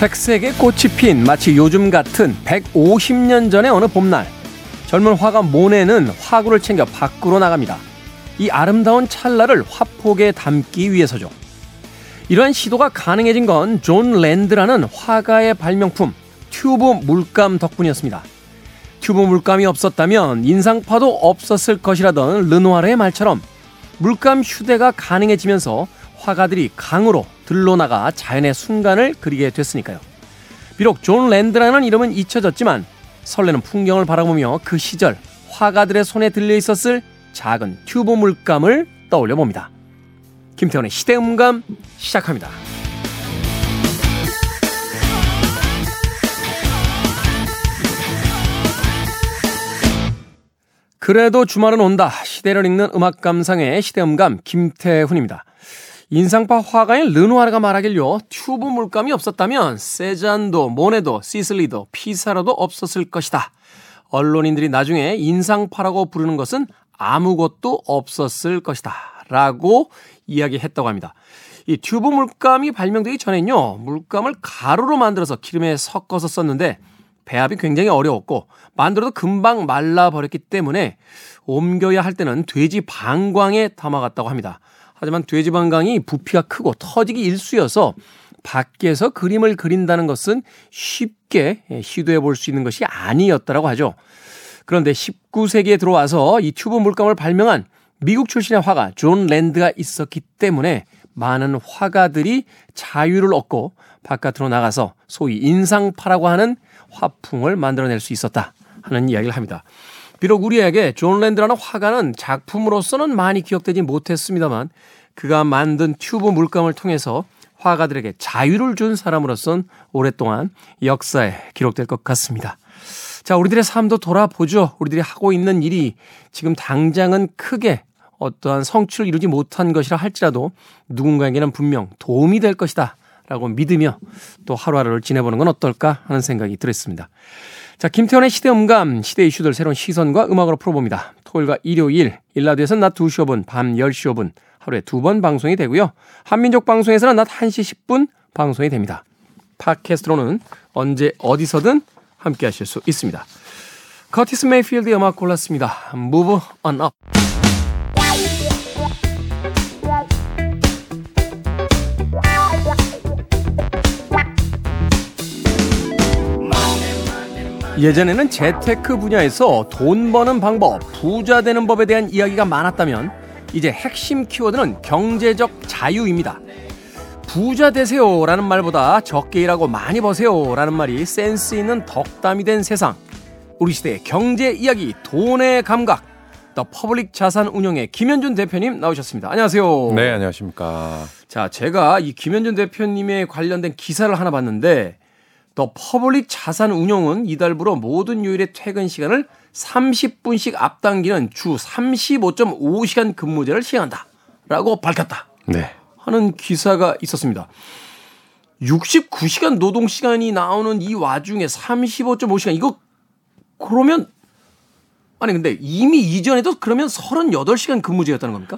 색색의 꽃이 핀 마치 요즘 같은 150년 전의 어느 봄날 젊은 화가 모네는 화구를 챙겨 밖으로 나갑니다. 이 아름다운 찰나를 화폭에 담기 위해서죠. 이러한 시도가 가능해진 건 존 랜드라는 화가의 발명품 튜브 물감 덕분이었습니다. 튜브 물감이 없었다면 인상파도 없었을 것이라던 르누아르의 말처럼 물감 휴대가 가능해지면서 화가들이 강으로 들로 나가 자연의 순간을 그리게 됐으니까요. 비록 존 랜드라는 이름은 잊혀졌지만 설레는 풍경을 바라보며 그 시절 화가들의 손에 들려 있었을 작은 튜브 물감을 떠올려 봅니다. 김태훈의 시대음감 시작합니다. 그래도 주말은 온다. 시대를 읽는 음악 감상의 시대음감 김태훈입니다. 인상파 화가인 르누아르가 말하길요. 튜브 물감이 없었다면 세잔도, 모네도, 시슬리도, 피사로도 없었을 것이다. 언론인들이 나중에 인상파라고 부르는 것은 아무것도 없었을 것이다. 라고 이야기했다고 합니다. 이 튜브 물감이 발명되기 전엔요. 물감을 가루로 만들어서 기름에 섞어서 썼는데 배합이 굉장히 어려웠고 만들어도 금방 말라버렸기 때문에 옮겨야 할 때는 돼지 방광에 담아갔다고 합니다. 하지만 돼지 방광이 부피가 크고 터지기 일쑤여서 밖에서 그림을 그린다는 것은 쉽게 시도해 볼 수 있는 것이 아니었다라고 하죠. 그런데 19세기에 들어와서 이 튜브 물감을 발명한 미국 출신의 화가 존 랜드가 있었기 때문에 많은 화가들이 자유를 얻고 바깥으로 나가서 소위 인상파라고 하는 화풍을 만들어낼 수 있었다 하는 이야기를 합니다. 비록 우리에게 존 랜드라는 화가는 작품으로서는 많이 기억되지 못했습니다만 그가 만든 튜브 물감을 통해서 화가들에게 자유를 준 사람으로선 오랫동안 역사에 기록될 것 같습니다. 자, 우리들의 삶도 돌아보죠. 우리들이 하고 있는 일이 지금 당장은 크게 어떠한 성취를 이루지 못한 것이라 할지라도 누군가에게는 분명 도움이 될 것이다. 라고 믿으며 또 하루하루를 지내보는 건 어떨까 하는 생각이 들었습니다. 자, 김태훈의 시대 음감, 시대 이슈들 새로운 시선과 음악으로 풀어봅니다. 토요일과 일요일, 1라디오에서는 낮 2시 5분, 밤 10시 5분, 하루에 두 번 방송이 되고요. 한민족 방송에서는 낮 1시 10분 방송이 됩니다. 팟캐스트로는 언제 어디서든 함께 하실 수 있습니다. 커티스 메이필드의 음악 골랐습니다. Move on up. 예전에는 재테크 분야에서 돈 버는 방법, 부자 되는 법에 대한 이야기가 많았다면 이제 핵심 키워드는 경제적 자유입니다. 부자 되세요 라는 말보다 적게 일하고 많이 버세요 라는 말이 센스 있는 덕담이 된 세상. 우리 시대의 경제 이야기, 돈의 감각. 더 퍼블릭 자산 운용의 김현준 대표님 나오셨습니다. 안녕하세요. 네, 안녕하십니까. 자, 제가 이 김현준 대표님에 관련된 기사를 하나 봤는데 더 퍼블릭 자산 운용은 이달부로 모든 요일의 퇴근 시간을 30분씩 앞당기는 주 35.5시간 근무제를 시행한다. 라고 밝혔다. 네. 하는 기사가 있었습니다. 69시간 노동 시간이 나오는 이 와중에 35.5시간 이거 그러면 아니 근데 이미 이전에도 그러면 38시간 근무제였다는 겁니까?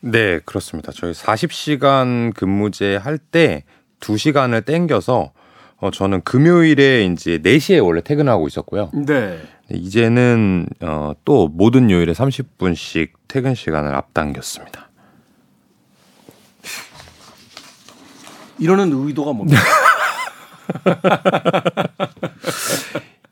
네, 그렇습니다. 저희 40시간 근무제 할 때 2시간을 땡겨서 어 저는 금요일에 이제 4시에 원래 퇴근하고 있었고요. 네. 이제는 어 또 모든 요일에 30분씩 퇴근 시간을 앞당겼습니다. 이러는 의도가 뭡니까?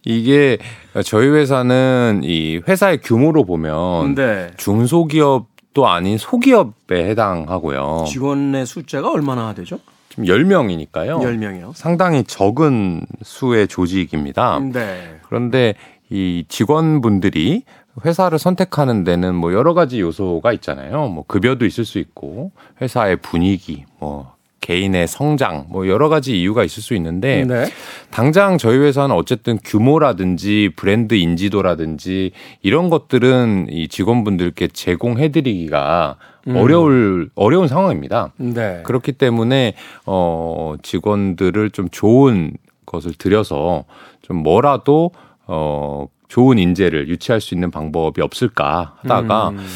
이게 저희 회사는 이 회사의 규모로 보면 네. 중소기업도 아닌 소기업에 해당하고요. 직원의 숫자가 얼마나 되죠? 지금 10명이니까요. 10명이요. 상당히 적은 수의 조직입니다. 네. 그런데 이 직원분들이 회사를 선택하는 데는 뭐 여러 가지 요소가 있잖아요. 뭐 급여도 있을 수 있고 회사의 분위기, 뭐 개인의 성장, 뭐 여러 가지 이유가 있을 수 있는데 네. 당장 저희 회사는 어쨌든 규모라든지 브랜드 인지도라든지 이런 것들은 이 직원분들께 제공해드리기가 음. 어려울 어려운 상황입니다. 네. 그렇기 때문에 어 직원들을 좀 좋은 것을 들여서 좀 뭐라도 어 좋은 인재를 유치할 수 있는 방법이 없을까 하다가 음.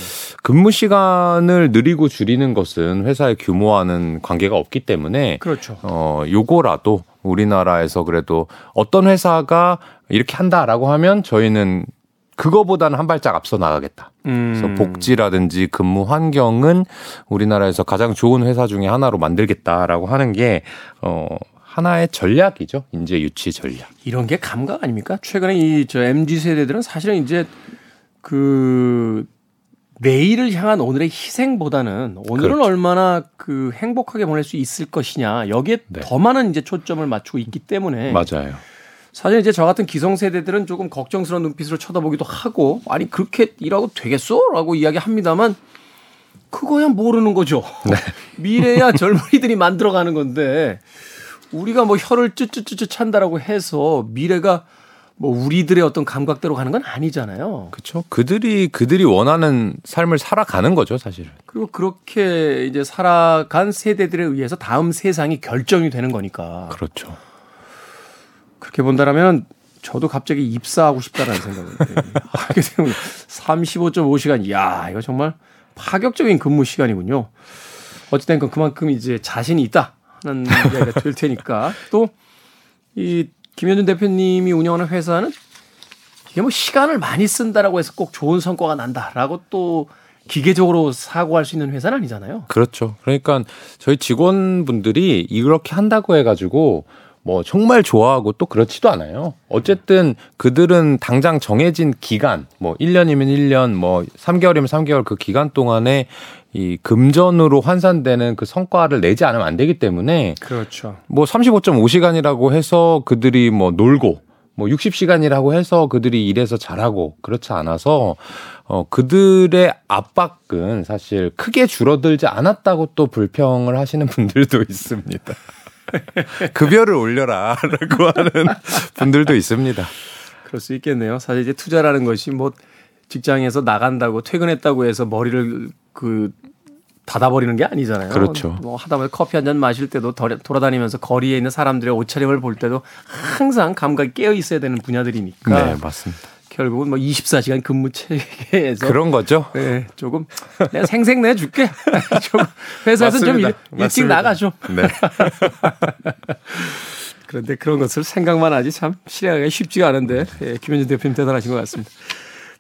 근무 시간을 느리고 줄이는 것은 회사의 규모와는 관계가 없기 때문에 그렇죠. 어 요거라도 우리나라에서 그래도 어떤 회사가 이렇게 한다라고 하면 저희는 그거보다는 한 발짝 앞서 나가겠다. 음. 그래서 복지라든지 근무 환경은 우리나라에서 가장 좋은 회사 중에 하나로 만들겠다라고 하는 게 어, 하나의 전략이죠. 인재 유치 전략. 이런 게 감각 아닙니까? 최근에 이 저 MZ 세대들은 사실은 이제 그 내일을 향한 오늘의 희생보다는 오늘을 그렇죠. 얼마나 그 행복하게 보낼 수 있을 것이냐 여기에 네. 더 많은 이제 초점을 맞추고 있기 때문에 맞아요. 사실 이제 저 같은 기성세대들은 조금 걱정스러운 눈빛으로 쳐다보기도 하고 아니 그렇게 일하고 되겠어?라고 이야기합니다만 그거야 모르는 거죠. 미래야 젊은이들이 만들어가는 건데 우리가 뭐 혀를 쭈쭈쭈쭈 찬다라고 해서 미래가 뭐 우리들의 어떤 감각대로 가는 건 아니잖아요. 그렇죠. 그들이 그들이 원하는 삶을 살아가는 거죠, 사실은. 그리고 그렇게 이제 살아간 세대들에 의해서 다음 세상이 결정이 되는 거니까 그렇죠. 그렇게 본다라면 저도 갑자기 입사하고 싶다라는 생각을 하게 되면 35.5시간 이야 이거 정말 파격적인 근무 시간이군요. 어쨌든 그 그만큼 이제 자신이 있다 하는 이야기가 될 테니까 또 이 김현준 대표님이 운영하는 회사는 이게 뭐 시간을 많이 쓴다라고 해서 꼭 좋은 성과가 난다라고 또 기계적으로 사고할 수 있는 회사는 아니잖아요. 그렇죠. 그러니까 저희 직원분들이 이렇게 한다고 해가지고 뭐 정말 좋아하고 또 그렇지도 않아요. 어쨌든 그들은 당장 정해진 기간, 뭐 1년이면 1년, 뭐 3개월이면 3개월 그 기간 동안에 이 금전으로 환산되는 그 성과를 내지 않으면 안 되기 때문에 그렇죠. 뭐 35.5시간이라고 해서 그들이 뭐 놀고 뭐 60시간이라고 해서 그들이 일해서 잘하고 그렇지 않아서 어 그들의 압박은 사실 크게 줄어들지 않았다고 또 불평을 하시는 분들도 있습니다. 급여를 올려라라고 하는 분들도 있습니다. 그럴 수 있겠네요. 사실 이제 투자라는 것이 뭐 직장에서 나간다고 퇴근했다고 해서 머리를 그 닫아버리는 게 아니잖아요. 그렇죠. 뭐 하다못해 커피 한 잔 마실 때도 덜- 돌아다니면서 거리에 있는 사람들의 옷차림을 볼 때도 항상 감각이 깨어 있어야 되는 분야들이니까 네, 맞습니다. 결국은 뭐 24시간 근무 체계에서 그런 거죠. 네, 조금 내가 생생 내 줄게. 좀 회사에서 좀 일. 일찍 맞습니다. 나가 좀. 네. 그런데 그런 것을 생각만 하지 참 실행하기가 쉽지가 않은데 예, 김현준 대표님 대단하신 것 같습니다.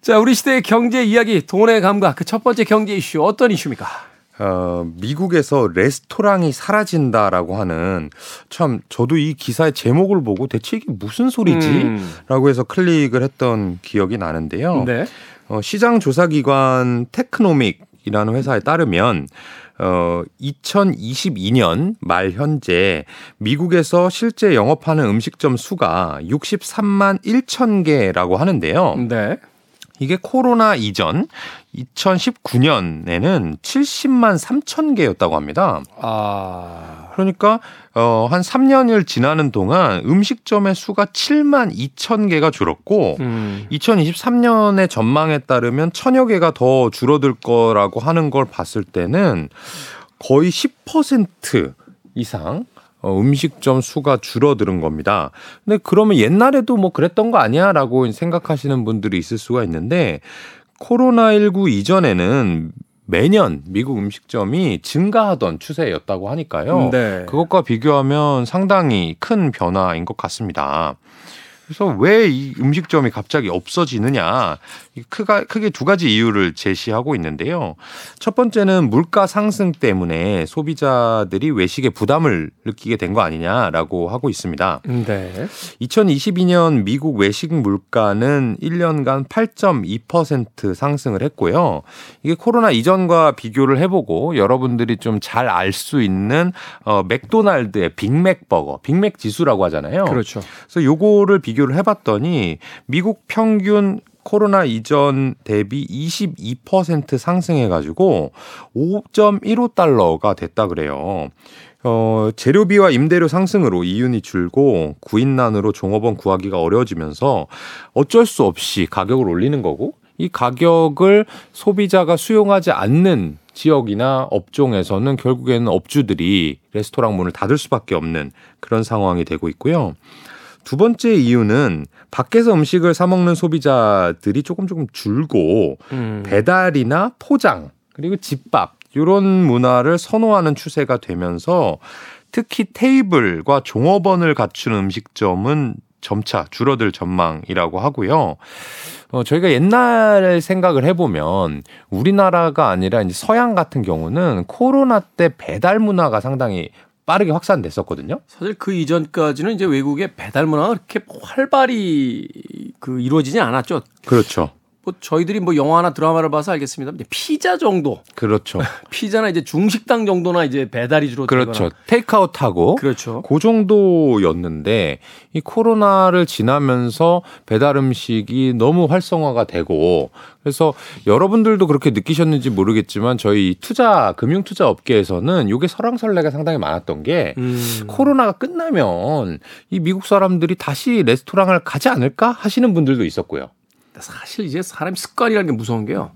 자, 우리 시대의 경제 이야기, 돈의 감각, 그 첫 번째 경제 이슈 어떤 이슈입니까? 어, 미국에서 레스토랑이 사라진다라고 하는 참 저도 이 기사의 제목을 보고 대체 이게 무슨 소리지? 음. 라고 해서 클릭을 했던 기억이 나는데요. 네. 어, 시장 조사 기관 테크노믹이라는 회사에 따르면 어, 2022년 말 현재 미국에서 실제 영업하는 음식점 수가 63만 1천 개라고 하는데요. 네. 이게 코로나 이전 2019년에는 70만 3천 개였다고 합니다. 아. 그러니까 어, 한 3년을 지나는 동안 음식점의 수가 7만 2천 개가 줄었고 음. 2023년의 전망에 따르면 천여 개가 더 줄어들 거라고 하는 걸 봤을 때는 거의 10% 이상 어, 음식점 수가 줄어드는 겁니다. 근데 그러면 옛날에도 뭐 그랬던 거 아니야? 라고 생각하시는 분들이 있을 수가 있는데 코로나19 이전에는 매년 미국 음식점이 증가하던 추세였다고 하니까요. 네. 그것과 비교하면 상당히 큰 변화인 것 같습니다. 그래서 왜 이 음식점이 갑자기 없어지느냐 이 크가, 크게 두 가지 이유를 제시하고 있는데요. 첫 번째는 물가 상승 때문에 소비자들이 외식에 부담을 느끼게 된 거 아니냐라고 하고 있습니다. 네. 2022년 미국 외식 물가는 1년간 8.2% 상승을 했고요. 이게 코로나 이전과 비교를 해보고 여러분들이 좀 잘 알 수 있는 어, 맥도날드의 빅맥 버거, 빅맥 지수라고 하잖아요. 그렇죠. 그래서 요거를 비교 를 해봤더니 미국 평균 코로나 이전 대비 22% 상승해가지고 5.15달러가 됐다 그래요. 어, 재료비와 임대료 상승으로 이윤이 줄고 구인난으로 종업원 구하기가 어려워지면서 어쩔 수 없이 가격을 올리는 거고 이 가격을 소비자가 수용하지 않는 지역이나 업종에서는 결국에는 업주들이 레스토랑 문을 닫을 수밖에 없는 그런 상황이 되고 있고요. 두 번째 이유는 밖에서 음식을 사 먹는 소비자들이 조금 조금 줄고 음. 배달이나 포장 그리고 집밥 이런 문화를 선호하는 추세가 되면서 특히 테이블과 종업원을 갖춘 음식점은 점차 줄어들 전망이라고 하고요. 어, 저희가 옛날 생각을 해보면 우리나라가 아니라 이제 서양 같은 경우는 코로나 때 배달 문화가 상당히 빠르게 확산됐었거든요. 사실 그 이전까지는 이제 외국의 배달 문화가 그렇게 활발히 그 이루어지지 않았죠. 그렇죠. 뭐 저희들이 뭐 영화나 드라마를 봐서 알겠습니다. 피자 정도. 그렇죠. 피자나 이제 중식당 정도나 이제 배달이 주로 그렇죠. 테이크아웃하고 그렇죠. 그 정도였는데 이 코로나를 지나면서 배달 음식이 너무 활성화가 되고 그래서 여러분들도 그렇게 느끼셨는지 모르겠지만 저희 투자 금융 투자 업계에서는 이게 설왕설래가 상당히 많았던 게 음. 코로나가 끝나면 이 미국 사람들이 다시 레스토랑을 가지 않을까 하시는 분들도 있었고요. 사실 이제 사람 습관이라는 게 무서운 게요.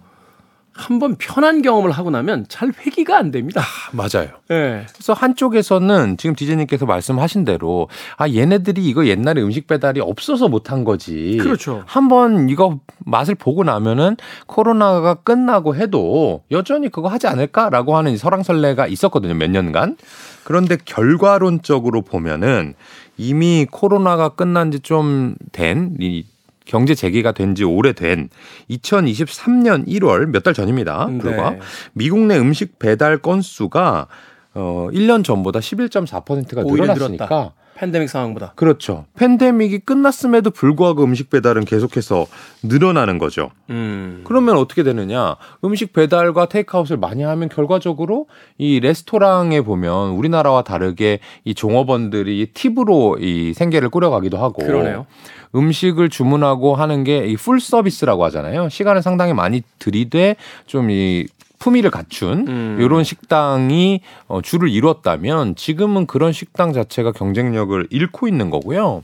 한번 편한 경험을 하고 나면 잘 회귀가 안 됩니다. 아, 맞아요. 네. 그래서 한쪽에서는 지금 디제님께서 말씀하신 대로 아 얘네들이 이거 옛날에 음식 배달이 없어서 못한 거지. 그렇죠. 한번 이거 맛을 보고 나면은 코로나가 끝나고 해도 여전히 그거 하지 않을까라고 하는 설왕설래가 있었거든요. 몇 년간. 그런데 결과론적으로 보면은 이미 코로나가 끝난 지 좀 된 이 경제 재개가 된 지 오래된 2023년 1월 몇 달 전입니다. 네. 불과 네. 미국 내 음식 배달 건수가 어 1년 전보다 11.4%가 늘어났으니까 늘었다. 팬데믹 상황보다. 그렇죠. 팬데믹이 끝났음에도 불구하고 음식 배달은 계속해서 늘어나는 거죠. 음. 그러면 어떻게 되느냐? 음식 배달과 테이크아웃을 많이 하면 결과적으로 이 레스토랑에 보면 우리나라와 다르게 이 종업원들이 팁으로 이 생계를 꾸려가기도 하고 그러네요. 음식을 주문하고 하는 게 이 풀 서비스라고 하잖아요. 시간을 상당히 많이 들이되 좀 이 품위를 갖춘 음. 이런 식당이 어, 줄을 이뤘다면 지금은 그런 식당 자체가 경쟁력을 잃고 있는 거고요.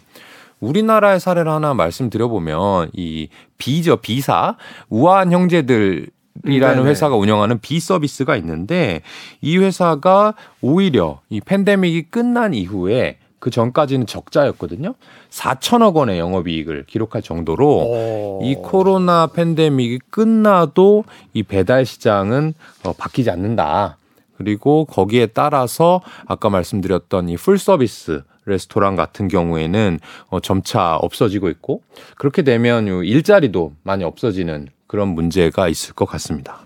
우리나라의 사례를 하나 말씀드려보면 이 비저 비사 우아한 형제들 이라는 회사가 운영하는 비 서비스가 있는데 이 회사가 오히려 이 팬데믹이 끝난 이후에 그 전까지는 적자였거든요. 4천억 원의 영업이익을 기록할 정도로 오. 이 코로나 팬데믹이 끝나도 이 배달 시장은 어, 바뀌지 않는다. 그리고 거기에 따라서 아까 말씀드렸던 이 풀 서비스 레스토랑 같은 경우에는 어, 점차 없어지고 있고 그렇게 되면 일자리도 많이 없어지는 그런 문제가 있을 것 같습니다.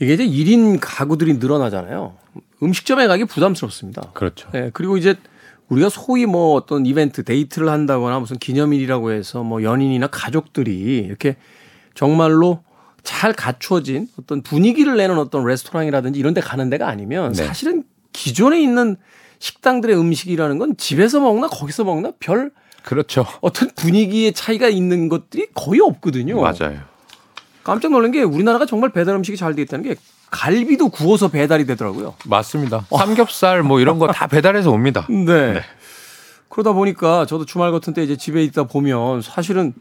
이게 이제 1인 가구들이 늘어나잖아요. 음식점에 가기 부담스럽습니다. 그렇죠. 네, 그리고 이제 우리가 소위 뭐 어떤 이벤트 데이트를 한다거나 무슨 기념일이라고 해서 뭐 연인이나 가족들이 이렇게 정말로 잘 갖추어진 어떤 분위기를 내는 어떤 레스토랑이라든지 이런 데 가는 데가 아니면 네. 사실은 기존에 있는 식당들의 음식이라는 건 집에서 먹나 거기서 먹나 별 그렇죠. 어떤 분위기의 차이가 있는 것들이 거의 없거든요. 맞아요. 깜짝 놀란 게 우리나라가 정말 배달 음식이 잘 돼 있다는 게 갈비도 구워서 배달이 되더라고요. 맞습니다. 삼겹살 뭐 이런 거 다 배달해서 옵니다. 네. 네. 그러다 보니까 저도 주말 같은 때 이제 집에 있다 보면 사실은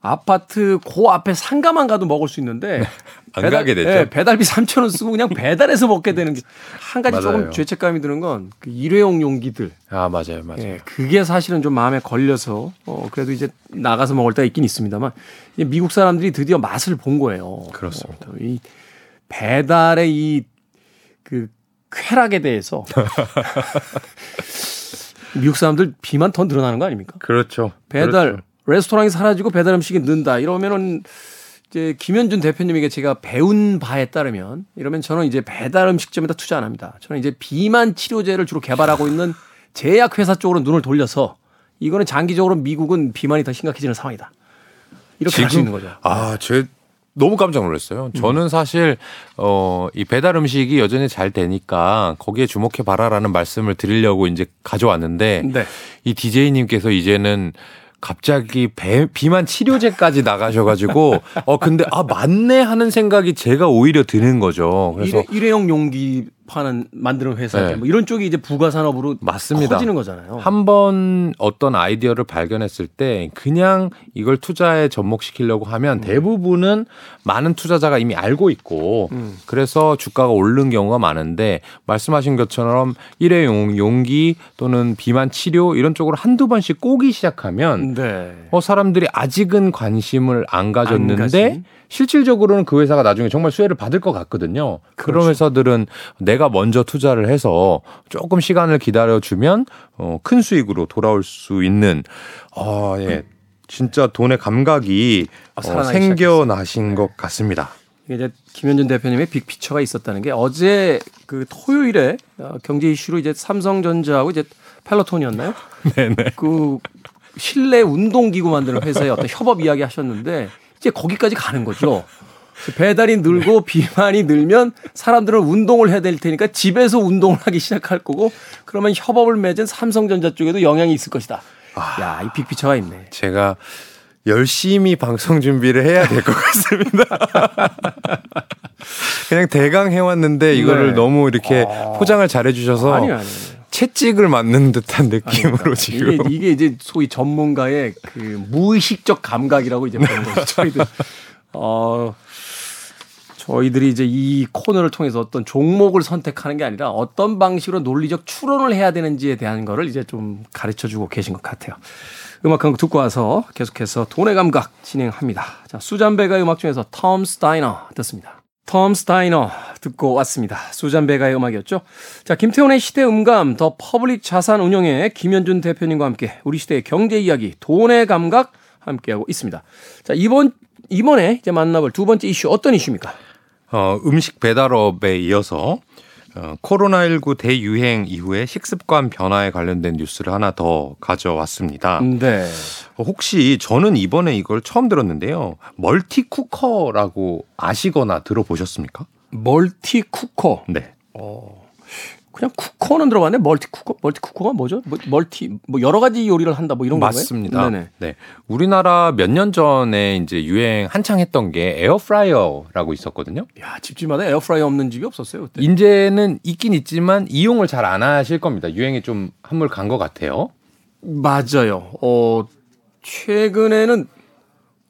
아파트 고 앞에 상가만 가도 먹을 수 있는데 네. 안 배달, 가게 되죠. 네, 배달비 3천 원 쓰고 그냥 배달해서 먹게 되는 게 한 가지 맞아요. 조금 죄책감이 드는 건 그 일회용 용기들. 아 맞아요, 맞아요. 네, 그게 사실은 좀 마음에 걸려서 어 그래도 이제 나가서 먹을 때가 있긴 있습니다만 미국 사람들이 드디어 맛을 본 거예요. 그렇습니다. 어, 이 배달의 이 그 쾌락에 대해서 미국 사람들 비만 더 늘어나는 거 아닙니까? 그렇죠. 배달 그렇죠. 레스토랑이 사라지고 배달 음식이 는다 이러면은 이제 김현준 대표님에게 제가 배운 바에 따르면 이러면 저는 이제 배달 음식점에다 투자 안 합니다. 저는 이제 비만 치료제를 주로 개발하고 있는 제약 회사 쪽으로 눈을 돌려서 이거는 장기적으로 미국은 비만이 더 심각해지는 상황이다. 이렇게 할 수 있는 거죠. 아, 제 너무 깜짝 놀랐어요. 저는 사실 어, 이 배달 음식이 여전히 잘 되니까 거기에 주목해 봐라라는 말씀을 드리려고 이제 가져왔는데 네. 이 DJ님께서 이제는 갑자기 배, 비만 치료제까지 나가셔가지고 어 근데 아 맞네 하는 생각이 제가 오히려 드는 거죠. 그래서 일회, 용 용기 파는 만드는 회사 네. 뭐 이런 쪽이 이제 부가 산업으로 맞습니다. 커지는 거잖아요. 한 번 어떤 아이디어를 발견했을 때 그냥 이걸 투자에 접목시키려고 하면 음. 대부분은 많은 투자자가 이미 알고 있고 음. 그래서 주가가 오른 경우가 많은데 말씀하신 것처럼 일회용 용기 또는 비만 치료 이런 쪽으로 한두 번씩 꼬기 시작하면 네. 어 사람들이 아직은 관심을 안 가졌는데 안 실질적으로는 그 회사가 나중에 정말 수혜를 받을 것 같거든요. 그렇죠. 그런 회사들은 내가 먼저 투자를 해서 조금 시간을 기다려주면 어, 큰 수익으로 돌아올 수 있는 아, 예. 진짜 돈의 감각이 어, 어 생겨나신 것 같습니다. 이게 이제 김현준 대표님의 빅피처가 있었다는 게 어제 그 토요일에 어, 경제 이슈로 이제 삼성전자하고 이제 펠로톤이었나요? 네네. 그 실내 운동기구 만드는 회사에 어떤 협업 이야기 하셨는데 이제 거기까지 가는 거죠. 배달이 늘고 비만이 늘면 사람들은 운동을 해야 될 테니까 집에서 운동을 하기 시작할 거고 그러면 협업을 맺은 삼성전자 쪽에도 영향이 있을 것이다. 아, 야, 이 빅피처가 있네. 제가 열심히 방송 준비를 해야 될 것 같습니다. 그냥 대강 해왔는데 이거를 네. 너무 이렇게 아... 포장을 잘해주셔서 아니, 아니. 채찍을 맞는 듯한 느낌으로 그러니까. 지금 이게, 이게 이제 소위 전문가의 그 무의식적 감각이라고 이제 보는 거죠. 저희들 어 저희들이 이제 이 코너를 통해서 어떤 종목을 선택하는 게 아니라 어떤 방식으로 논리적 추론을 해야 되는지에 대한 거를 이제 좀 가르쳐 주고 계신 것 같아요. 음악 한 곡 듣고 와서 계속해서 돈의 감각 진행합니다. 자, 수잔 베가의 음악 중에서 Tom's Diner 듣습니다. Tom's Diner 듣고 왔습니다. 수잔 베가의 음악이었죠. 자, 김태훈의 시대 음감 더 퍼블릭 자산 운용의 김현준 대표님과 함께 우리 시대의 경제 이야기 돈의 감각 함께하고 있습니다. 자, 이번 이번에 이제 만나볼 두 번째 이슈 어떤 이슈입니까? 어, 음식 배달업에 이어서 어, 코로나19 대유행 이후에 식습관 변화에 관련된 뉴스를 하나 더 가져왔습니다. 네. 어, 혹시 저는 이번에 이걸 처음 들었는데요. 멀티쿠커라고 아시거나 들어보셨습니까? 멀티쿠커. 네. 어. 그냥 쿠커는 들어봤네. 멀티 쿠커, 멀티 쿠커가 뭐죠? 뭐, 멀티 뭐 여러 가지 요리를 한다 뭐 이런 거예요? 맞습니다. 네. 우리나라 몇 년 전에 이제 유행 한창 했던 게 에어프라이어라고 있었거든요. 야, 집집마다 에어프라이어 없는 집이 없었어요, 그때. 이제는 있긴 있지만 이용을 잘 안 하실 겁니다. 유행이 좀 한물 간 것 같아요. 맞아요. 어, 최근에는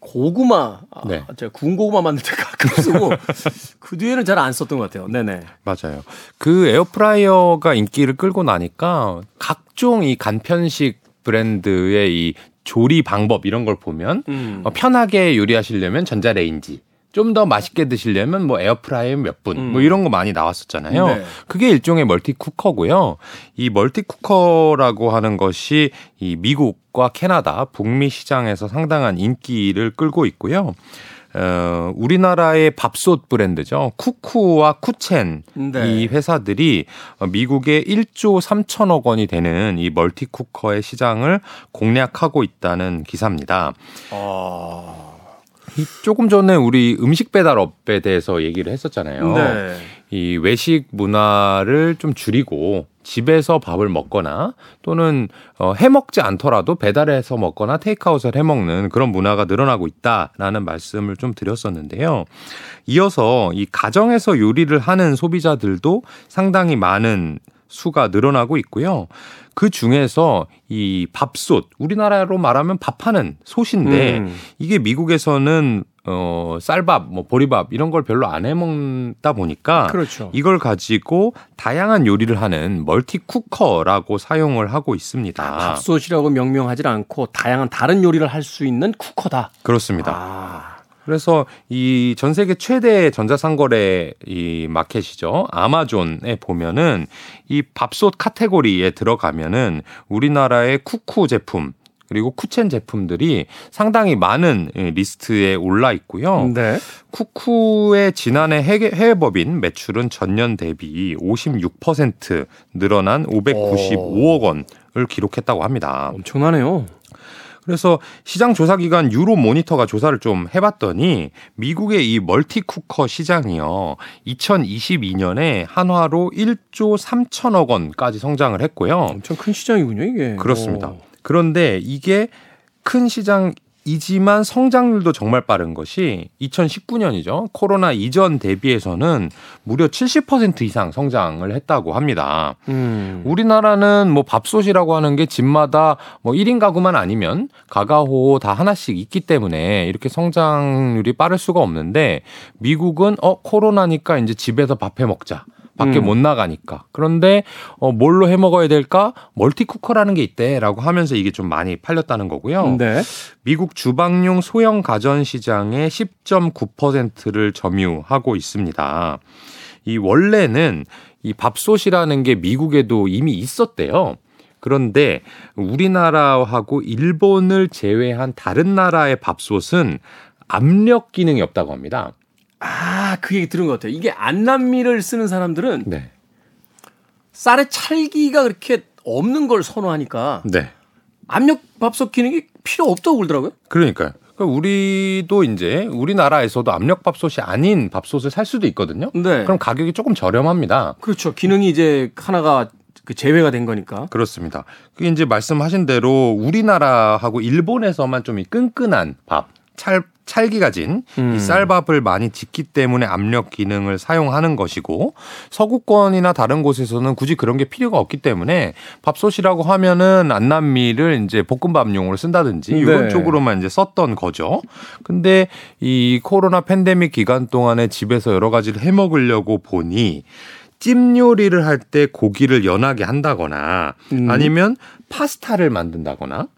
고구마, 아, 네. 제가 군고구마 만들 때 가끔 쓰고 그 뒤에는 잘 안 썼던 것 같아요. 네네. 맞아요. 그 에어프라이어가 인기를 끌고 나니까 각종 이 간편식 브랜드의 이 조리 방법 이런 걸 보면 음. 어, 편하게 요리하시려면 전자레인지 좀 더 맛있게 드시려면 뭐 에어프라이어 몇 분, 뭐 음. 뭐 이런 거 많이 나왔었잖아요. 네. 그게 일종의 멀티 쿠커고요. 이 멀티 쿠커라고 하는 것이 이 미국과 캐나다, 북미 시장에서 상당한 인기를 끌고 있고요. 어, 우리나라의 밥솥 브랜드죠. 쿠쿠와 쿠첸 네. 이 회사들이 미국의 1조 3천억 원이 되는 이 멀티 쿠커의 시장을 공략하고 있다는 기사입니다. 어... 조금 전에 우리 음식 배달 업에 대해서 얘기를 했었잖아요. 네. 이 외식 문화를 좀 줄이고 집에서 밥을 먹거나 또는 어, 해 먹지 않더라도 배달해서 먹거나 테이크아웃을 해 먹는 그런 문화가 늘어나고 있다라는 말씀을 좀 드렸었는데요. 이어서 이 가정에서 요리를 하는 소비자들도 상당히 많은 수가 늘어나고 있고요. 그 중에서 이 밥솥, 우리나라로 말하면 밥하는 솥인데 음. 이게 미국에서는 어, 쌀밥, 뭐 보리밥 이런 걸 별로 안 해 먹다 보니까 그렇죠. 이걸 가지고 다양한 요리를 하는 멀티 쿠커라고 사용을 하고 있습니다. 밥솥이라고 명명하지 않고 다양한 다른 요리를 할 수 있는 쿠커다. 그렇습니다. 아. 그래서 이 전 세계 최대 전자상거래 이 마켓이죠. 아마존에 보면은 이 밥솥 카테고리에 들어가면은 우리나라의 쿠쿠 제품 그리고 쿠첸 제품들이 상당히 많은 리스트에 올라 있고요. 네. 쿠쿠의 지난해 해외 법인 매출은 전년 대비 56% 늘어난 595억 원을 기록했다고 합니다. 엄청나네요. 그래서 시장 조사 기관 유로 모니터가 조사를 좀 해봤더니 미국의 이 multi cooker 시장이요 2022년에 한화로 1조 3천억 원까지 성장을 했고요. 엄청 큰 시장이군요 이게. 그렇습니다. 오. 그런데 이게 큰 시장 이지만 성장률도 정말 빠른 것이 2019년이죠. 코로나 이전 대비해서는 무려 70% 이상 성장을 했다고 합니다. 음. 우리나라는 뭐 밥솥이라고 하는 게 집마다 뭐 1인 가구만 아니면 가가호 다 하나씩 있기 때문에 이렇게 성장률이 빠를 수가 없는데 미국은 어 코로나니까 이제 집에서 밥해 먹자. 밖에 음. 못 나가니까. 그런데 어 뭘로 해 먹어야 될까? 멀티쿠커라는 게 있대라고 하면서 이게 좀 많이 팔렸다는 거고요. 네. 미국 주방용 소형 가전 시장의 10.9%를 점유하고 있습니다. 이 원래는 이 밥솥이라는 게 미국에도 이미 있었대요. 그런데 우리나라하고 일본을 제외한 다른 나라의 밥솥은 압력 기능이 없다고 합니다. 아, 그 얘기 들은 것 같아요. 이게 안남미를 쓰는 사람들은 네. 쌀의 찰기가 그렇게 없는 걸 선호하니까 네. 압력 밥솥 기능이 필요 없다고 그러더라고요. 그러니까요. 그러니까 우리도 이제 우리나라에서도 압력 밥솥이 아닌 밥솥을 살 수도 있거든요. 네. 그럼 가격이 조금 저렴합니다. 그렇죠. 기능이 이제 하나가 그 제외가 된 거니까. 그렇습니다. 그게 이제 말씀하신 대로 우리나라하고 일본에서만 좀 이 끈끈한 밥, 찰, 찰기가 진이 음. 쌀밥을 많이 짓기 때문에 압력 기능을 사용하는 것이고 서구권이나 다른 곳에서는 굳이 그런 게 필요가 없기 때문에 밥솥이라고 하면은 안남미를 이제 볶음밥용으로 쓴다든지 네. 이런 쪽으로만 이제 썼던 거죠. 근데 이 코로나 팬데믹 기간 동안에 집에서 여러 가지를 해 먹으려고 보니 찜 요리를 할 때 고기를 연하게 한다거나 음. 아니면 파스타를 만든다거나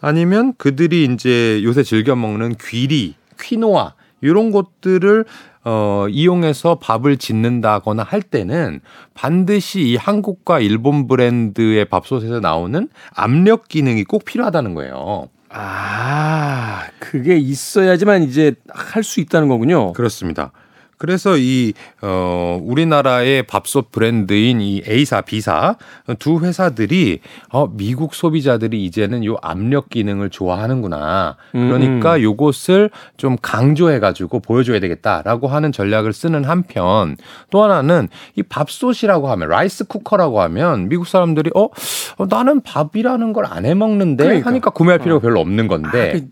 아니면 그들이 이제 요새 즐겨 먹는 귀리, 퀴노아 이런 것들을 어 이용해서 밥을 짓는다거나 할 때는 반드시 이 한국과 일본 브랜드의 밥솥에서 나오는 압력 기능이 꼭 필요하다는 거예요. 아, 그게 있어야지만 이제 할 수 있다는 거군요. 그렇습니다. 그래서 이, 어, 우리나라의 밥솥 브랜드인 이 A사, B사 두 회사들이 어, 미국 소비자들이 이제는 요 압력 기능을 좋아하는구나. 그러니까 요것을 좀 강조해가지고 보여줘야 되겠다라고 하는 전략을 쓰는 한편 또 하나는 이 밥솥이라고 하면 rice cooker라고 하면 미국 사람들이 어, 어, 나는 밥이라는 걸 안 해 먹는데 그러니까. 하니까 구매할 필요가 별로 없는 건데 아, 그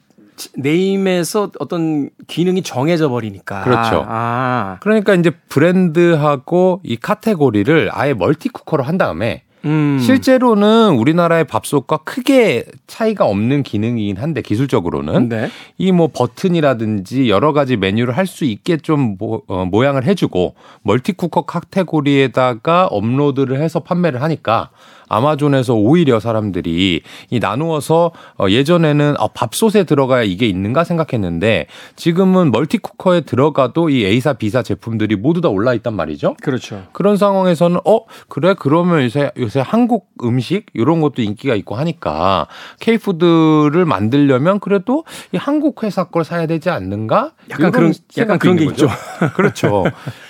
name에서 어떤 기능이 정해져 버리니까. 그렇죠. 아, 그러니까 이제 브랜드하고 이 카테고리를 아예 multi cooker로 한 다음에 음. 실제로는 우리나라의 밥솥과 크게 차이가 없는 기능이긴 한데 기술적으로는 네. 이뭐 버튼이라든지 여러 가지 메뉴를 할 수 있게 좀 모, 어, 모양을 해주고 멀티쿠커 카테고리에다가 업로드를 해서 판매를 하니까 아마존에서 오히려 사람들이 이 나누어서 어, 예전에는 아, 밥솥에 들어가야 이게 있는가 생각했는데 지금은 멀티쿠커에 들어가도 이 A사 B사 제품들이 모두 다 올라 있단 말이죠. 그렇죠. 그런 상황에서는 어 그래 그러면 요새 요새 한국 음식 이런 것도 인기가 있고 하니까 K푸드를 만들려면 그래도 이 한국 회사 걸 사야 되지 않는가? 약간 그런- 약간 그런 게 거죠. 그렇죠.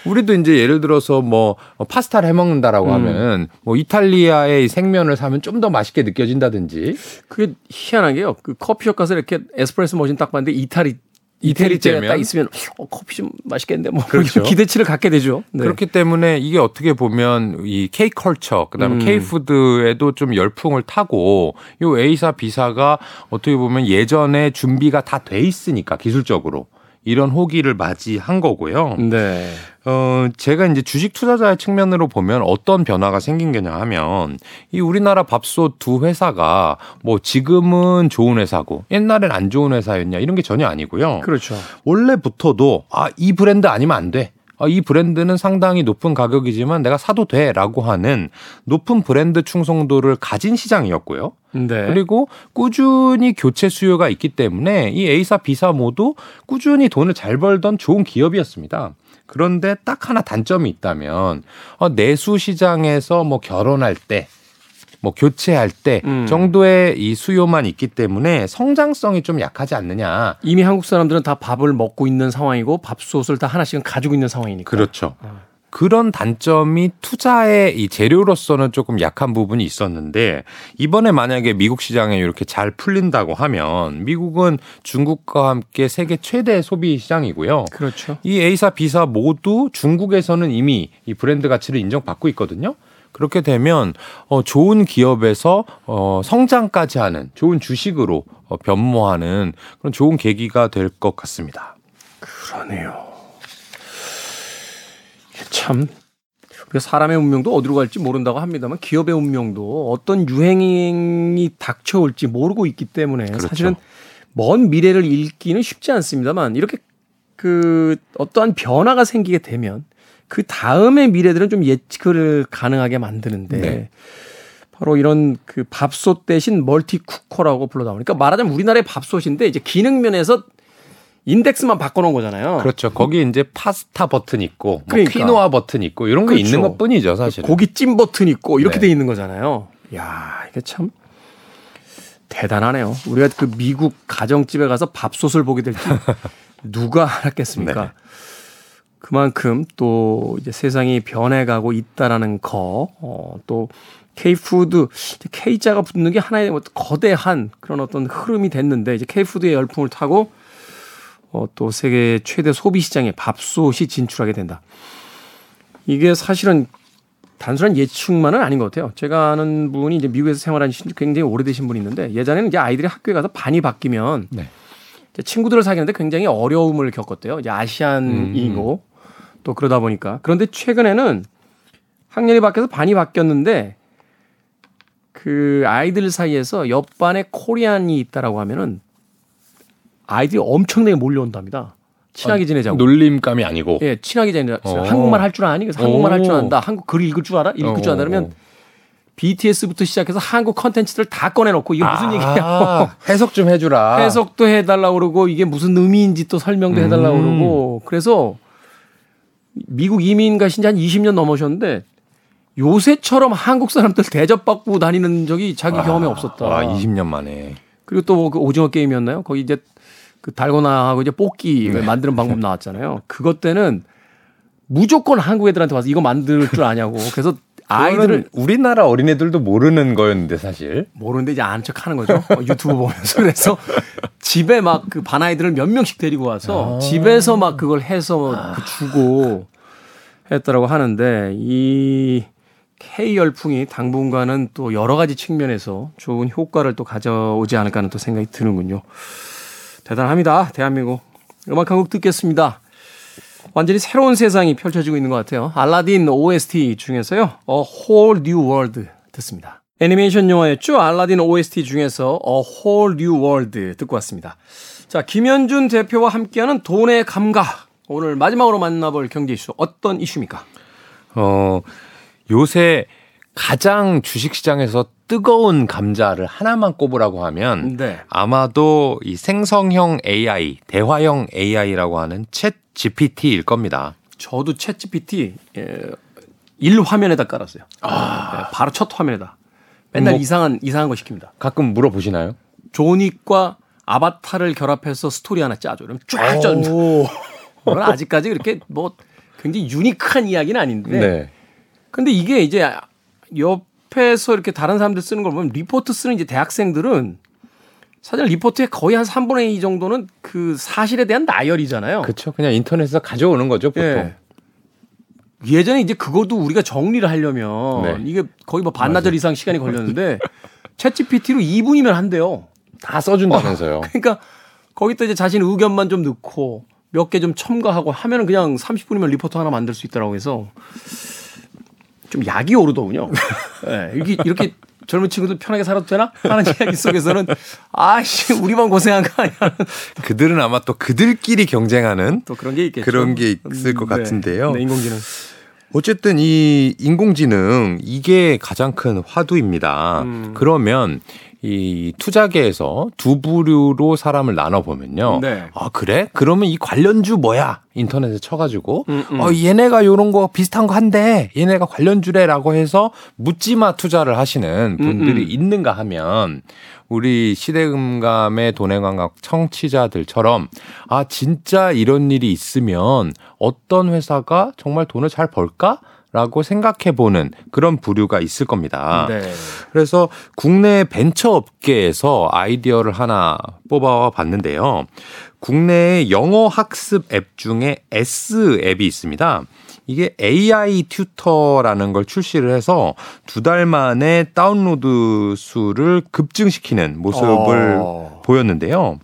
우리도 이제 예를 들어서 뭐 파스타를 해 먹는다라고 음. 하면 뭐 이탈리아의 생면을 사면 좀 더 맛있게 느껴진다든지 그게 희한하게요. 그 커피숍 가서 이렇게 에스프레소 머신 딱 봤는데 이탈리 이태리째면? 이태리째가 딱 있으면 어, 커피 좀 맛있겠는데 뭐 그렇죠. 기대치를 갖게 되죠. 네. 그렇기 때문에 이게 어떻게 보면 이 K 컬처 그다음에 음. K 푸드에도 좀 열풍을 타고 요 A사 B사가 어떻게 보면 예전에 준비가 다 돼 있으니까 기술적으로 이런 호기를 맞이한 거고요. 네. 어, 제가 이제 주식 투자자의 측면으로 보면 어떤 변화가 생긴 게냐 하면 이 우리나라 밥솥 두 회사가 뭐 지금은 좋은 회사고 옛날엔 안 좋은 회사였냐 이런 게 전혀 아니고요. 그렇죠. 원래부터도 아, 이 브랜드 아니면 안 돼. 아, 이 브랜드는 상당히 높은 가격이지만 내가 사도 돼. 라고 하는 높은 브랜드 충성도를 가진 시장이었고요. 네. 그리고 꾸준히 교체 수요가 있기 때문에 이 A사, B사 모두 꾸준히 돈을 잘 벌던 좋은 기업이었습니다. 그런데 딱 하나 단점이 있다면 어, 내수 시장에서 뭐 결혼할 때 뭐 교체할 때 음. 정도의 이 수요만 있기 때문에 성장성이 좀 약하지 않느냐. 이미 한국 사람들은 다 밥을 먹고 있는 상황이고 밥솥을 다 하나씩은 가지고 있는 상황이니까. 그렇죠. 어. 그런 단점이 투자의 이 재료로서는 조금 약한 부분이 있었는데 이번에 만약에 미국 시장에 이렇게 잘 풀린다고 하면 미국은 중국과 함께 세계 최대 소비 시장이고요. 그렇죠. 이 A사, B사 모두 중국에서는 이미 이 브랜드 가치를 인정받고 있거든요. 그렇게 되면 어 좋은 기업에서 어 성장까지 하는 좋은 주식으로 어 변모하는 그런 좋은 계기가 될 것 같습니다. 그러네요. 참 우리가 사람의 운명도 어디로 갈지 모른다고 합니다만 기업의 운명도 어떤 유행이 닥쳐올지 모르고 있기 때문에 그렇죠. 사실은 먼 미래를 읽기는 쉽지 않습니다만 이렇게 그 어떠한 변화가 생기게 되면 그 다음의 미래들은 좀 예측을 가능하게 만드는데 네. 바로 이런 그 밥솥 대신 멀티 쿠커라고 불러 나오니까 말하자면 우리나라의 밥솥인데 이제 기능 면에서 인덱스만 바꿔놓은 거잖아요. 그렇죠. 거기 이제 파스타 버튼 있고, 뭐 그러니까. 퀴노아 버튼 있고 이런 거 그렇죠. 있는 것 뿐이죠, 사실. 고기찜 버튼 있고 이렇게 네. 돼 있는 거잖아요. 야 이게 참 대단하네요. 우리가 그 미국 가정집에 가서 밥솥을 보게 될지 누가 알았겠습니까? 네. 그만큼 또 이제 세상이 변해가고 있다라는 거, 어, 또 K푸드, K자가 붙는 게 하나의 뭐 거대한 그런 어떤 흐름이 됐는데 이제 K푸드의 열풍을 타고 어, 또 세계 최대 소비 시장에 밥솥이 진출하게 된다. 이게 사실은 단순한 예측만은 아닌 것 같아요. 제가 아는 분이 이제 미국에서 생활한 지 굉장히 오래되신 분이 있는데 예전에는 이제 아이들이 학교에 가서 반이 바뀌면 네. 친구들을 사귀는데 굉장히 어려움을 겪었대요. 이제 아시안이고 음. 또 그러다 보니까 그런데 최근에는 학년이 바뀌어서 반이 바뀌었는데 그 아이들 사이에서 옆반에 코리안이 있다라고 하면은 아이들이 엄청나게 몰려온답니다. 친하게 아, 지내자고. 놀림감이 아니고. 예, 친하게 지내자. 어. 한국말 할 줄 아니? 그래서 한국말 할 줄 안다. 한국 글 읽을 줄 알아? 읽을 줄 안다. 그러면 BTS부터 시작해서 한국 컨텐츠들 다 꺼내놓고 이게 무슨 아, 얘기야? 해석 좀 해주라. 해석도 해달라고 그러고 이게 무슨 의미인지 또 설명도 해달라고 음. 그러고 그래서 미국 이민 가신 지 한 20년 넘으셨는데 요새처럼 한국 사람들 대접받고 다니는 적이 자기 아, 경험에 없었다. 아, 20년 만에. 그리고 또 그 오징어 게임이었나요? 거기 이제 그 달고나하고 이제 뽑기 네. 만드는 방법 나왔잖아요. 그것 때는 무조건 한국 애들한테 와서 이거 만들 줄 아냐고. 그래서 아이들을 우리나라 어린애들도 모르는 거였는데 사실 모르는데 이제 아는 척 하는 거죠. 어, 유튜브 보면서 그래서 집에 막 그 반아이들을 몇 명씩 데리고 와서 아. 집에서 막 그걸 해서 그 주고 했더라고 하는데 이 K 열풍이 당분간은 또 여러 가지 측면에서 좋은 효과를 또 가져오지 않을까 하는 또 생각이 드는군요. 대단합니다. 대한민국. 음악 한 곡 듣겠습니다. 완전히 새로운 세상이 펼쳐지고 있는 것 같아요. 알라딘 OST 중에서요. A Whole New World 듣습니다. 애니메이션 영화였죠. 알라딘 OST 중에서 A Whole New World 듣고 왔습니다. 자, 김현준 대표와 함께하는 돈의 감각. 오늘 마지막으로 만나볼 경제 이슈 어떤 이슈입니까? 어, 요새 가장 주식시장에서 뜨거운 감자를 하나만 꼽으라고 하면 네. 아마도 이 생성형 AI, 대화형 AI라고 하는 챗 GPT일 겁니다. 저도 ChatGPT 예, 1 화면에다 깔았어요. 아. 네, 바로 첫 화면에다. 맨날 뭐, 이상한 이상한 거 시킵니다. 가끔 물어보시나요? 존 윅과 아바타를 결합해서 스토리 하나 짜줘. 그럼 쫙 짜줍니다. 아직까지 그렇게 뭐 굉장히 unique한 이야기는 아닌데. 네. 근데 이게 이제 옆에서 이렇게 다른 사람들 쓰는 걸 보면 리포트 쓰는 이제 대학생들은 사실 리포트의 거의 한 3분의 2 정도는 그 사실에 대한 나열이잖아요. 그렇죠. 그냥 인터넷에서 가져오는 거죠, 보통. 예. 예전에 이제 그것도 우리가 정리를 하려면 네. 이게 거의 뭐 반나절 맞아. 이상 시간이 걸렸는데 챗 GPT로 2분이면 한대요. 다 써준다면서요. 어, 그러니까 거기다 이제 자신 의견만 좀 넣고 몇 개 좀 첨가하고 하면은 그냥 30분이면 리포트 하나 만들 수 있다라고 해서 좀 약이 오르더군요. 네, 이렇게, 이렇게 젊은 친구들 편하게 살아도 되나? 하는 이야기 속에서는 아씨 우리만 고생한 거 아니야. 그들은 아마 또 그들끼리 경쟁하는 또 그런 게 있겠죠. 그런 게 있을 것 네. 같은데요. 네, 인공지능. 어쨌든 이 인공지능 이게 가장 큰 화두입니다. 음. 그러면 이 투자계에서 두 부류로 사람을 나눠 보면요. 네. 아 그래? 그러면 이 관련주 뭐야? 인터넷에 쳐가지고 음, 음. 어 얘네가 요런 거 비슷한 거 한대. 얘네가 관련주래라고 해서 묻지마 투자를 하시는 분들이 음, 음. 있는가 하면 우리 시대금감의 돈의감각 청취자들처럼 아 진짜 이런 일이 있으면 어떤 회사가 정말 돈을 잘 벌까? 라고 생각해 보는 그런 부류가 있을 겁니다. 네. 그래서 국내 벤처 업계에서 아이디어를 하나 뽑아 봤는데요. 국내의 영어 학습 앱 중에 S 앱이 있습니다. 이게 AI 튜터라는 걸 출시를 해서 두 달 만에 다운로드 수를 급증시키는 모습을 어. 보였는데요.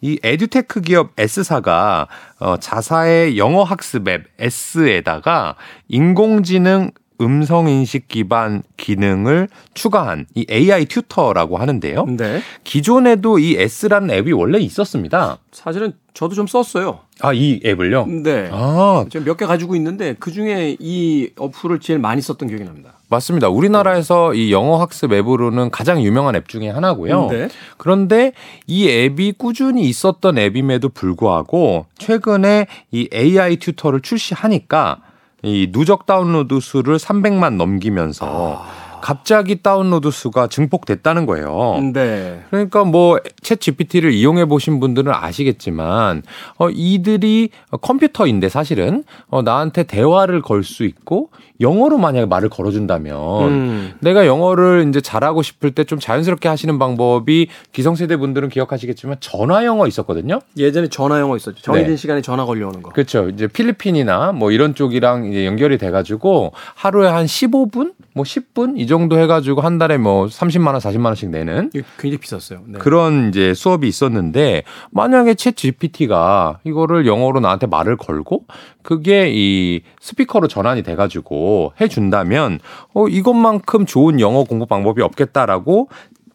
이 에듀테크 기업 S사가 어, 자사의 영어 학습 앱 S에다가 인공지능 음성 인식 기반 기능을 추가한 이 AI 튜터라고 하는데요. 네. 기존에도 이 S라는 앱이 원래 있었습니다. 사실은 저도 좀 썼어요. 아, 이 앱을요? 네. 아, 지금 몇 개 가지고 있는데 그 중에 이 어플을 제일 많이 썼던 기억이 납니다. 맞습니다. 우리나라에서 이 영어 학습 앱으로는 가장 유명한 앱 중에 하나고요. 네. 그런데 이 앱이 꾸준히 있었던 앱임에도 불구하고 최근에 이 AI 튜터를 출시하니까 이 누적 다운로드 수를 300만 넘기면서 갑자기 다운로드 수가 증폭됐다는 거예요. 네. 그러니까 뭐챗 GPT를 이용해 보신 분들은 아시겠지만 어 이들이 컴퓨터인데 사실은 어 나한테 대화를 걸 수 있고 영어로 만약에 말을 걸어준다면 음. 내가 영어를 이제 잘하고 싶을 때 좀 자연스럽게 하시는 방법이 기성세대 분들은 기억하시겠지만 전화 영어 있었거든요. 예전에 전화 영어 있었죠. 정해진 네. 시간에 전화 걸려오는 거. 그렇죠. 이제 필리핀이나 뭐 이런 쪽이랑 이제 연결이 돼가지고 하루에 한 15분, 뭐 10분 이 정도 해가지고 한 달에 뭐 30만 원, 40만 원씩 내는 굉장히 비쌌어요. 네. 그런 이제 수업이 있었는데 만약에 챗 GPT가 이거를 영어로 나한테 말을 걸고 그게 이 스피커로 전환이 돼가지고 해준다면 어 이것만큼 좋은 영어 공부 방법이 없겠다라고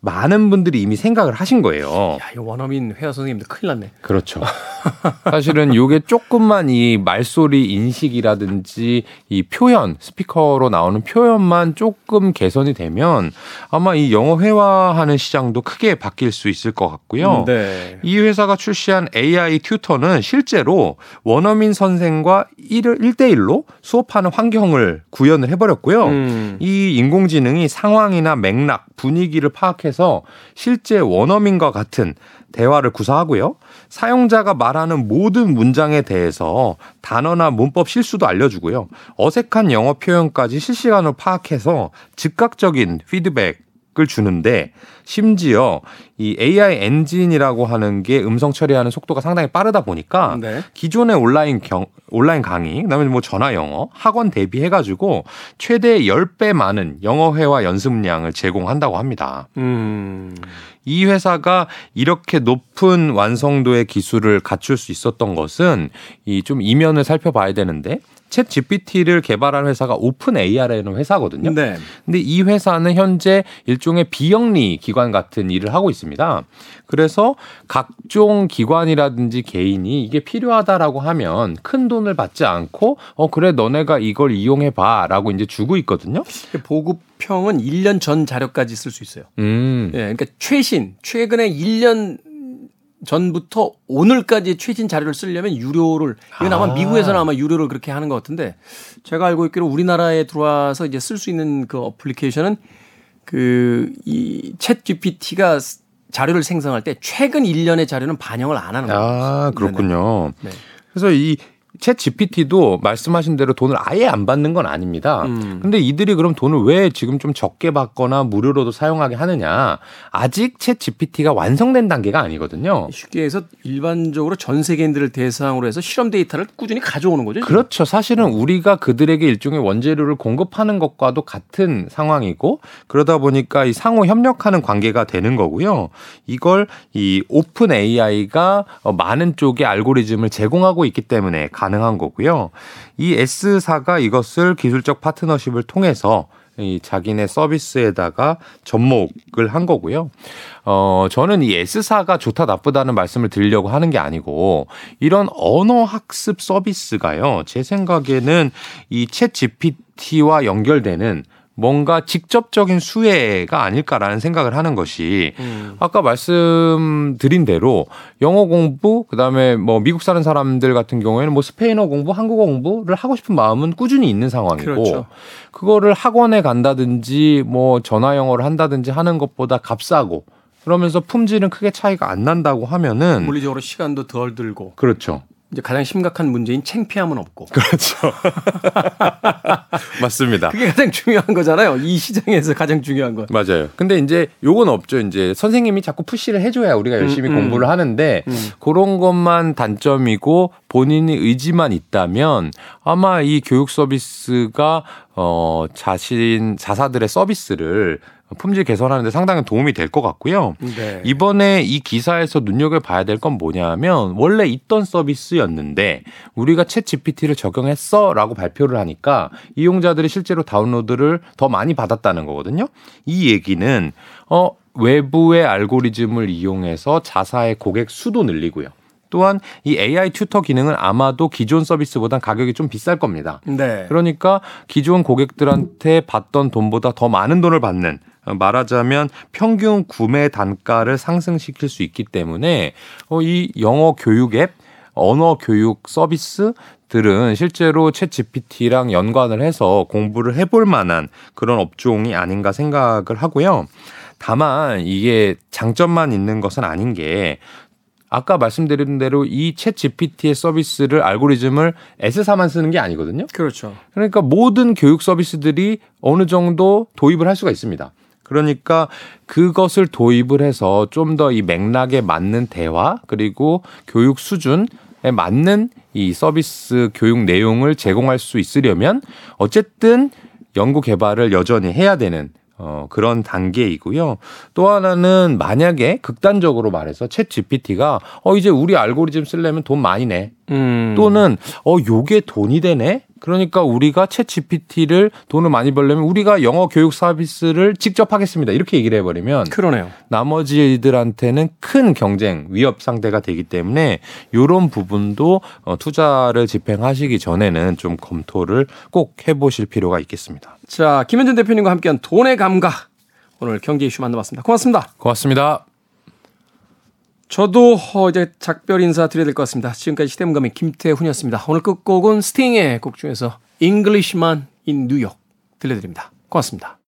많은 분들이 이미 생각을 하신 거예요. 야, 이 원어민 회화 선생님들 큰일 났네. 그렇죠. 사실은 요게 조금만 이 말소리 인식이라든지 이 표현, 스피커로 나오는 표현만 조금 개선이 되면 아마 이 영어 회화하는 시장도 크게 바뀔 수 있을 것 같고요. 네. 이 회사가 출시한 AI 튜터는 실제로 원어민 선생과 1대1로 수업하는 환경을 구현을 해버렸고요. 음. 이 인공지능이 상황이나 맥락, 분위기를 파악해서 실제 원어민과 같은 대화를 구사하고요. 사용자가 말하는 모든 문장에 대해서 단어나 문법 실수도 알려주고요. 어색한 영어 표현까지 실시간으로 파악해서 즉각적인 피드백 을 주는데 심지어 이 AI 엔진이라고 하는 게 음성 처리하는 속도가 상당히 빠르다 보니까 네. 기존의 온라인 경, 온라인 강의, 그다음에 뭐 전화 영어, 학원 대비해 가지고 최대 10배 많은 영어 회화 연습량을 제공한다고 합니다. 음. 이 회사가 이렇게 높은 완성도의 기술을 갖출 수 있었던 것은 이 좀 이면을 살펴봐야 되는데 챗 GPT를 개발한 회사가 오픈 AI라는 회사거든요. 네. 근데 이 회사는 현재 일종의 비영리 기관 같은 일을 하고 있습니다. 그래서 각종 기관이라든지 개인이 이게 필요하다라고 하면 큰 돈을 받지 않고 어 그래 너네가 이걸 이용해 봐라고 이제 주고 있거든요. 보급형은 1년 전 자료까지 쓸 수 있어요. 음. 예, 그러니까 최신 최근에 1년 전부터 오늘까지 최신 자료를 쓰려면 유료를 이건 아마 아. 미국에서는 아마 유료를 그렇게 하는 것 같은데 제가 알고 있기로 우리나라에 들어와서 이제 쓸 수 있는 그 어플리케이션은 그 이챗 GPT가 자료를 생성할 때 최근 1년의 자료는 반영을 안 하는 거예요. 아, 그렇군요. 네. 그래서 이 챗 GPT도 말씀하신 대로 돈을 아예 안 받는 건 아닙니다. 음. 근데 이들이 그럼 돈을 왜 지금 좀 적게 받거나 무료로도 사용하게 하느냐? 아직 챗 GPT가 완성된 단계가 아니거든요. 쉽게 해서 일반적으로 전 세계인들을 대상으로 해서 실험 데이터를 꾸준히 가져오는 거죠. 지금. 그렇죠. 사실은 우리가 그들에게 일종의 원재료를 공급하는 것과도 같은 상황이고 그러다 보니까 이 상호 협력하는 관계가 되는 거고요. 이걸 이 오픈 AI가 어, 많은 쪽의 알고리즘을 제공하고 있기 때문에 가능한 거고요. 이 S사가 이것을 기술적 파트너십을 통해서 이 자기네 서비스에다가 접목을 한 거고요. 어, 저는 이 S사가 좋다 나쁘다는 말씀을 드리려고 하는 게 아니고 이런 언어 학습 서비스가요. 제 생각에는 이챗 GPT와 연결되는 뭔가 직접적인 수혜가 아닐까라는 생각을 하는 것이 음. 아까 말씀드린 대로 영어 공부 그다음에 뭐 미국 사는 사람들 같은 경우에는 뭐 스페인어 공부, 한국어 공부를 하고 싶은 마음은 꾸준히 있는 상황이고 그렇죠. 그거를 학원에 간다든지 뭐 전화 영어를 한다든지 하는 것보다 값싸고 그러면서 품질은 크게 차이가 안 난다고 하면은 물리적으로 시간도 덜 들고 그렇죠. 이제 가장 심각한 문제인 창피함은 없고 그렇죠. 맞습니다. 그게 가장 중요한 거잖아요. 이 시장에서 가장 중요한 건. 맞아요. 근데 이제 요건 없죠. 이제 선생님이 자꾸 푸시를 해줘야 우리가 열심히 음, 음. 공부를 하는데 음. 그런 것만 단점이고 본인의 의지만 있다면 아마 이 교육 서비스가 어 자신 자사들의 서비스를 품질 개선하는데 상당히 도움이 될 것 같고요. 네. 이번에 이 기사에서 눈여겨 봐야 될 건 뭐냐면 원래 있던 서비스였는데 우리가 챗 GPT를 적용했어라고 발표를 하니까 이용자들이 실제로 다운로드를 더 많이 받았다는 거거든요. 이 얘기는 어 외부의 알고리즘을 이용해서 자사의 고객 수도 늘리고요. 또한 이 AI 튜터 기능은 아마도 기존 서비스보단 가격이 좀 비쌀 겁니다. 네. 그러니까 기존 고객들한테 받던 돈보다 더 많은 돈을 받는 어, 말하자면 평균 구매 단가를 상승시킬 수 있기 때문에 어, 이 영어 교육 앱, 언어 교육 서비스들은 실제로 챗 GPT랑 연관을 해서 공부를 해볼 만한 그런 업종이 아닌가 생각을 하고요. 다만 이게 장점만 있는 것은 아닌 게 아까 말씀드린 대로 이 챗 GPT의 서비스를 알고리즘을 S사만 쓰는 게 아니거든요. 그렇죠. 그러니까 모든 교육 서비스들이 어느 정도 도입을 할 수가 있습니다. 그러니까 그것을 도입을 해서 좀 더 이 맥락에 맞는 대화 그리고 교육 수준에 맞는 이 서비스 교육 내용을 제공할 수 있으려면 어쨌든 연구 개발을 여전히 해야 되는 어, 그런 단계이고요. 또 하나는 만약에 극단적으로 말해서 챗 GPT가 어, 이제 우리 알고리즘 쓰려면 돈 많이 내. 음. 또는 어, 요게 돈이 되네? 그러니까 우리가 챗 GPT를 돈을 많이 벌려면 우리가 영어 교육 서비스를 직접 하겠습니다. 이렇게 얘기를 해버리면 그러네요. 나머지들한테는 큰 경쟁 위협 상대가 되기 때문에 이런 부분도 어, 투자를 집행하시기 전에는 좀 검토를 꼭 해보실 필요가 있겠습니다. 자, 김현준 대표님과 함께한 돈의 감각. 오늘 경제 이슈 만나봤습니다. 고맙습니다. 고맙습니다. 저도 어, 이제 작별 인사 드려야 될 것 같습니다. 지금까지 시대문감의 김태훈이었습니다. 오늘 끝곡은 스팅의 곡 중에서 Englishman in New York 들려드립니다. 고맙습니다.